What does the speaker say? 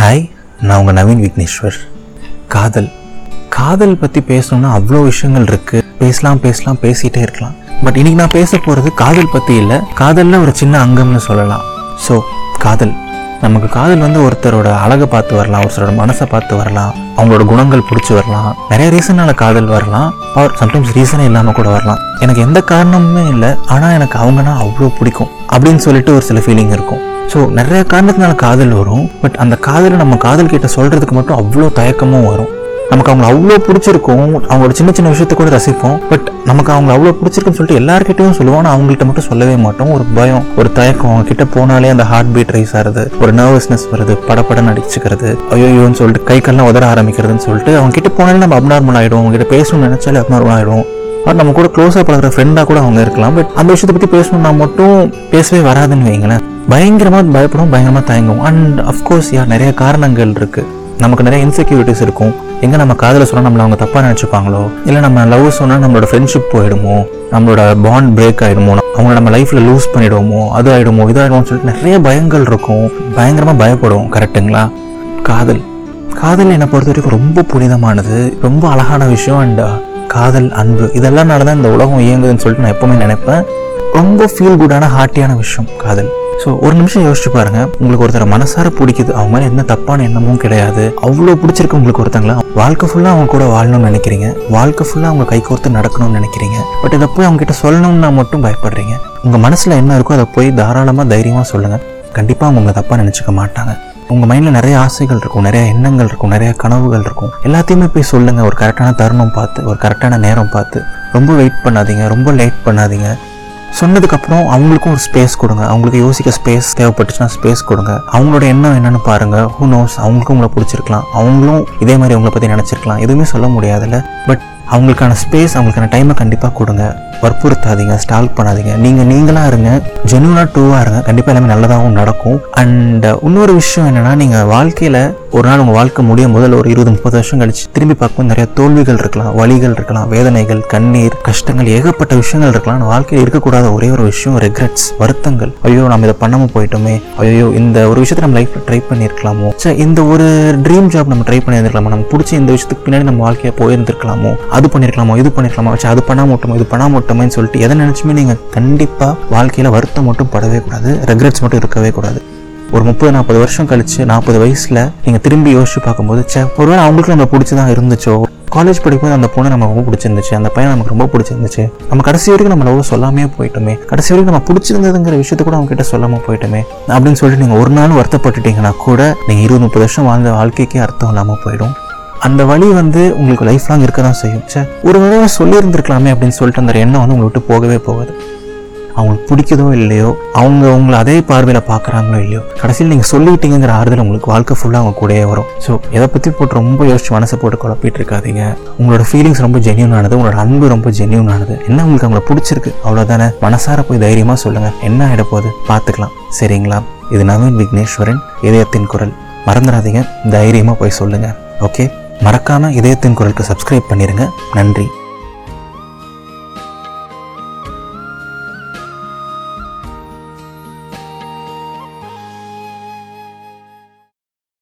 Hi நான் உங்கள் நவீன் விக்னேஸ்வர். காதல். காதல் பற்றி பேசணும்னா அவ்வளோ விஷயங்கள் இருக்குது பேசலாம் பேசலாம் பேசிகிட்டே இருக்கலாம். பட் இன்னைக்கு நான் பேச போகிறது காதல் பற்றி இல்லை. காதலில் ஒரு சின்ன அங்கம்னு சொல்லலாம். ஸோ காதல். நமக்கு காதல் வந்து ஒருத்தரோட அழகை பார்த்து வரலாம் ஒருத்தரோட மனசை பார்த்து வரலாம் அவங்களோட குணங்கள் பிடிச்சி வரலாம். நிறைய ரீசனால் காதல் வரலாம் ஆர் சம்டைம்ஸ் ரீசனே இல்லாமல் கூட வரலாம். எனக்கு எந்த காரணமுமே இல்லை ஆனால் எனக்கு அவங்கன்னா அவ்வளோ பிடிக்கும். அப்படின்னு சொல்லிட்டு ஒரு சில ஃபீலிங் இருக்கும். ஸோ நிறைய காரணத்தினால காதல் வரும் பட் அந்த காதலை நம்ம காதல் கிட்ட சொல்கிறதுக்கு மட்டும் அவ்வளோ தயக்கமும் வரும். நமக்கு அவங்கள அவ்வளோ பிடிச்சிருக்கும் அவங்களோட சின்ன சின்ன விஷயத்த கூட ரசிப்போம் பட் நமக்கு அவங்க அவ்வளோ பிடிச்சிருக்குன்னு சொல்லிட்டு எல்லாருக்கிட்டையும் சொல்லுவோம் ஆனால் அவங்கள்ட்ட மட்டும் சொல்லவே மாட்டோம். ஒரு பயம் ஒரு தயக்கம் அவங்க கிட்ட போனாலே அந்த ஹார்ட் பீட் ரைஸ் ஆகுது ஒரு நர்வஸ்னஸ் வருது படப்படம் நடிச்சுக்கிறது ஐயோன்னு சொல்லிட்டு கை கல்லாம் உதற ஆரம்பிக்கிறதுன்னு சொல்லிட்டு அவங்க கிட்ட போனாலே நம்ம அப்நார்மல் ஆகிடும் அவங்க கிட்ட பேசணும்னு நினைச்சாலே அப்நார்மல் ஆகிடும் பட் நம்ம கூட க்ளோஸாக பழகிற ஃப்ரெண்டாக கூட அவங்க இருக்கலாம் பட் அந்த விஷயத்தை பற்றி பேசணும்னா மட்டும் பேசவே வராதுன்னு வைங்களேன். பயங்கரமாக பயப்படும் பயங்கரமாக தயங்கும். அண்ட் அஃப்கோர்ஸ் யார் நிறைய காரணங்கள் இருக்குது நமக்கு நிறைய இன்செக்யூரிட்டிஸ் இருக்கும். எங்கே நம்ம காதலை சொன்னால் நம்மளை அவங்க தப்பாக நினச்சிப்பாங்களோ? இல்லை நம்ம லவ் சொன்னால் நம்மளோட ஃப்ரெண்ட்ஷிப் போயிடுமோ? நம்மளோட பாண்ட் பிரேக் ஆகிடுமோ அவங்கள நம்ம லைஃப்பில் லூஸ் பண்ணிவிடுவோமோ அது ஆகிடுமோ இது சொல்லிட்டு நிறைய பயங்கள் இருக்கும். பயங்கரமாக பயப்படுவோம் கரெக்ட்டுங்களா காதல். காதல் என்னை பொறுத்த வரைக்கும் ரொம்ப புனிதமானது. ரொம்ப அழகான விஷயம். அண்ட் uh, காதல் அன்பு இதெல்லாம் தான் இந்த உலகம் இயங்குதுன்னு சொல்லிட்டு நான் எப்பவுமே நினைப்பேன். ரொம்ப ஃபீல் குட்டான ஹார்ட்டியான விஷயம் காதல். ஸோ ஒரு நிமிஷம் யோசிச்சு பாருங்க. உங்களுக்கு ஒருத்தர் மனசார பிடிக்குது. அவங்க மேலே என்ன தப்பான எண்ணமும் கிடையாது. அவ்வளோ பிடிச்சிருக்கு உங்களுக்கு ஒருத்தங்களா? வாழ்க்கை ஃபுல்லாக அவங்க கூட வாழணும்னு நினைக்கிறீங்க. வாழ்க்கை ஃபுல்லாக அவங்க கை கோர்த்து நடக்கணும்னு நினைக்கிறீங்க. பட் இதை போய் அவங்க கிட்ட சொல்லணும்னா மட்டும் பயப்படுறீங்க. உங்கள் மனசில் என்ன இருக்கோ அதை போய் தாராளமாக தைரியமாக சொல்லுங்கள் கண்டிப்பாக அவங்க உங்களை தப்பாக நினச்சிக்க மாட்டாங்க. உங்கள் மைண்டில் நிறைய ஆசைகள் இருக்கும். நிறைய எண்ணங்கள் இருக்கும். நிறைய கனவுகள் இருக்கும். எல்லாத்தையுமே போய் சொல்லுங்கள் ஒரு கரெக்டான தருணம் பார்த்து ஒரு கரெக்டான நேரம் பார்த்து. ரொம்ப வெயிட் பண்ணாதீங்க. ரொம்ப லேட் பண்ணாதீங்க. சொன்னதுக்கப்புறம் அவங்களுக்கும் ஒரு ஸ்பேஸ் கொடுங்க. அவங்களுக்கு யோசிக்க ஸ்பேஸ் தேவைப்பட்டுச்சுன்னா ஸ்பேஸ் கொடுங்க. அவங்களோட எண்ணம் என்னன்னு பாருங்க. ஹூ நோஸ் அவங்களுக்கும் உங்களை பிடிச்சிருக்கலாம். அவங்களும் இதே மாதிரி உங்களை பற்றி நினச்சிருக்கலாம். எதுவுமே சொல்ல முடியாதுல்ல. பட் அவங்களுக்கான ஸ்பேஸ் அவங்களுக்கான டைமை கண்டிப்பாக கொடுங்க. வற்புறுத்தாதீங்க ஸ்டால் பண்ணாதீங்க. நீங்கள் நீங்களாக இருங்க. ஜென்யூனாக டூவாக இருங்க. கண்டிப்பாக எல்லாமே நல்லதாகவும் நடக்கும். அண்ட் uh, இன்னொரு விஷயம் என்னென்னா நீங்கள் வாழ்க்கையில் ஒரு நாள் உங்கள் வாழ்க்கை முடியும் முதல்ல ஒரு இருபது முப்பது வருஷம் கழிச்சு திரும்பி பார்க்கும்போது நிறைய தோல்விகள் இருக்கலாம் வழிகள் இருக்கலாம் வேதனைகள் கண்ணீர் கஷ்டங்கள் ஏகப்பட்ட விஷயங்கள் இருக்கலாம். வாழ்க்கையில் இருக்கக்கூடாத ஒரே ஒரு விஷயம் ரெக்ரெட்ஸ் வருத்தங்கள். ஐயோ நம்ம இதை பண்ணாமல் போயிட்டோமே. ஐயோ இந்த ஒரு விஷயத்தை நம்ம லைஃப்பில் ட்ரை பண்ணியிருக்கலாமோ? சரி இந்த ஒரு ட்ரீம் ஜாப் நம்ம ட்ரை பண்ணியிருந்திருக்கலாமோ? நம்ம பிடிச்ச இந்த விஷயத்துக்கு பின்னாடி நம்ம வாழ்க்கையை போயிருந்திருக்கலாமோ? அது பண்ணியிருக்கலாமோ இது பண்ணியிருக்கலாமோ வச்சு அது பண்ணாம விட்டோமோ இது பண்ணாம விட்டோமேன்னு சொல்லிட்டு எதை நினச்சுமே நீங்கள் கண்டிப்பாக வாழ்க்கையில் வருத்தம் மட்டும் படவே கூடாது ரெக்ரெட்ஸ் மட்டும் இருக்கவே கூடாது. ஒரு முப்பது நாற்பது வருஷம் கழிச்சு நாற்பது வயசுல நீங்க திரும்பி யோசிச்சு பார்க்கும்போது சே ஒருவேளை அவங்களுக்கு நம்ம பிடிச்சதான் இருந்துச்சோ? காலேஜ் படிக்கும்போது அந்த பொண்ணு நம்ம ரொம்ப பிடிச்சிருந்துச்சு அந்த பையன் நமக்கு ரொம்ப பிடிச்சிருந்துச்சு. நம்ம கடைசி வரைக்கும் நம்ம லவ் சொல்லாமே போயிட்டோமே. கடைசி வரைக்கும் நம்ம பிடிச்சிருந்ததுங்கிற விஷயத்த கூட அவங்க கிட்ட சொல்லாம போயிட்டோமே. அப்படின்னு சொல்லிட்டு நீங்க ஒரு நாள் வருத்தப்பட்டுட்டீங்கன்னா கூட நீங்க இருபது முப்பது வருஷம் வாழ்ந்த வாழ்க்கைக்கே அர்த்தம் இல்லாமல் போயிடும். அந்த வழி வந்து உங்களுக்கு லைஃப் லாங் இருக்க தான் செய்யும். சே ஒரு தடவை சொல்லியிருந்திருக்கலாமே அப்படின்னு சொல்லிட்டு அந்த எண்ணம் வந்து உங்களை விட்டு போகவே போகாது. அவங்களுக்கு பிடிக்குதோ இல்லையோ அவங்க உங்களை அதே பார்வையில் பார்க்குறாங்களோ இல்லையோ கடைசியில் நீங்கள் சொல்லிட்டீங்கிற ஆறுதல் உங்களுக்கு வாழ்க்கை ஃபுல்லாக அவங்க கூடயே வரும். ஸோ இதை பற்றி போட்டு ரொம்ப யோசிச்சு மனசை போட்டு குழப்பிட்டு இருக்காதீங்க உங்களோட ஃபீலிங்ஸ் ரொம்ப ஜென்யூனானது உங்களோட அன்பு ரொம்ப ஜென்யூனானது என்ன உங்களுக்கு அவங்கள பிடிச்சிருக்கு? அவ்வளோதானே மனசார போய் தைரியமாக சொல்லுங்கள் என்ன ஆகிட போகுது? பார்த்துக்கலாம். சரிங்களா? இது நவீன் விக்னேஸ்வரன் இதயத்தின் குரல். மறந்துடாதீங்க. தைரியமாக போய் சொல்லுங்கள் ஓகே மறக்காமல் இதயத்தின் குரலுக்கு சப்ஸ்கிரைப் பண்ணிடுங்க நன்றி.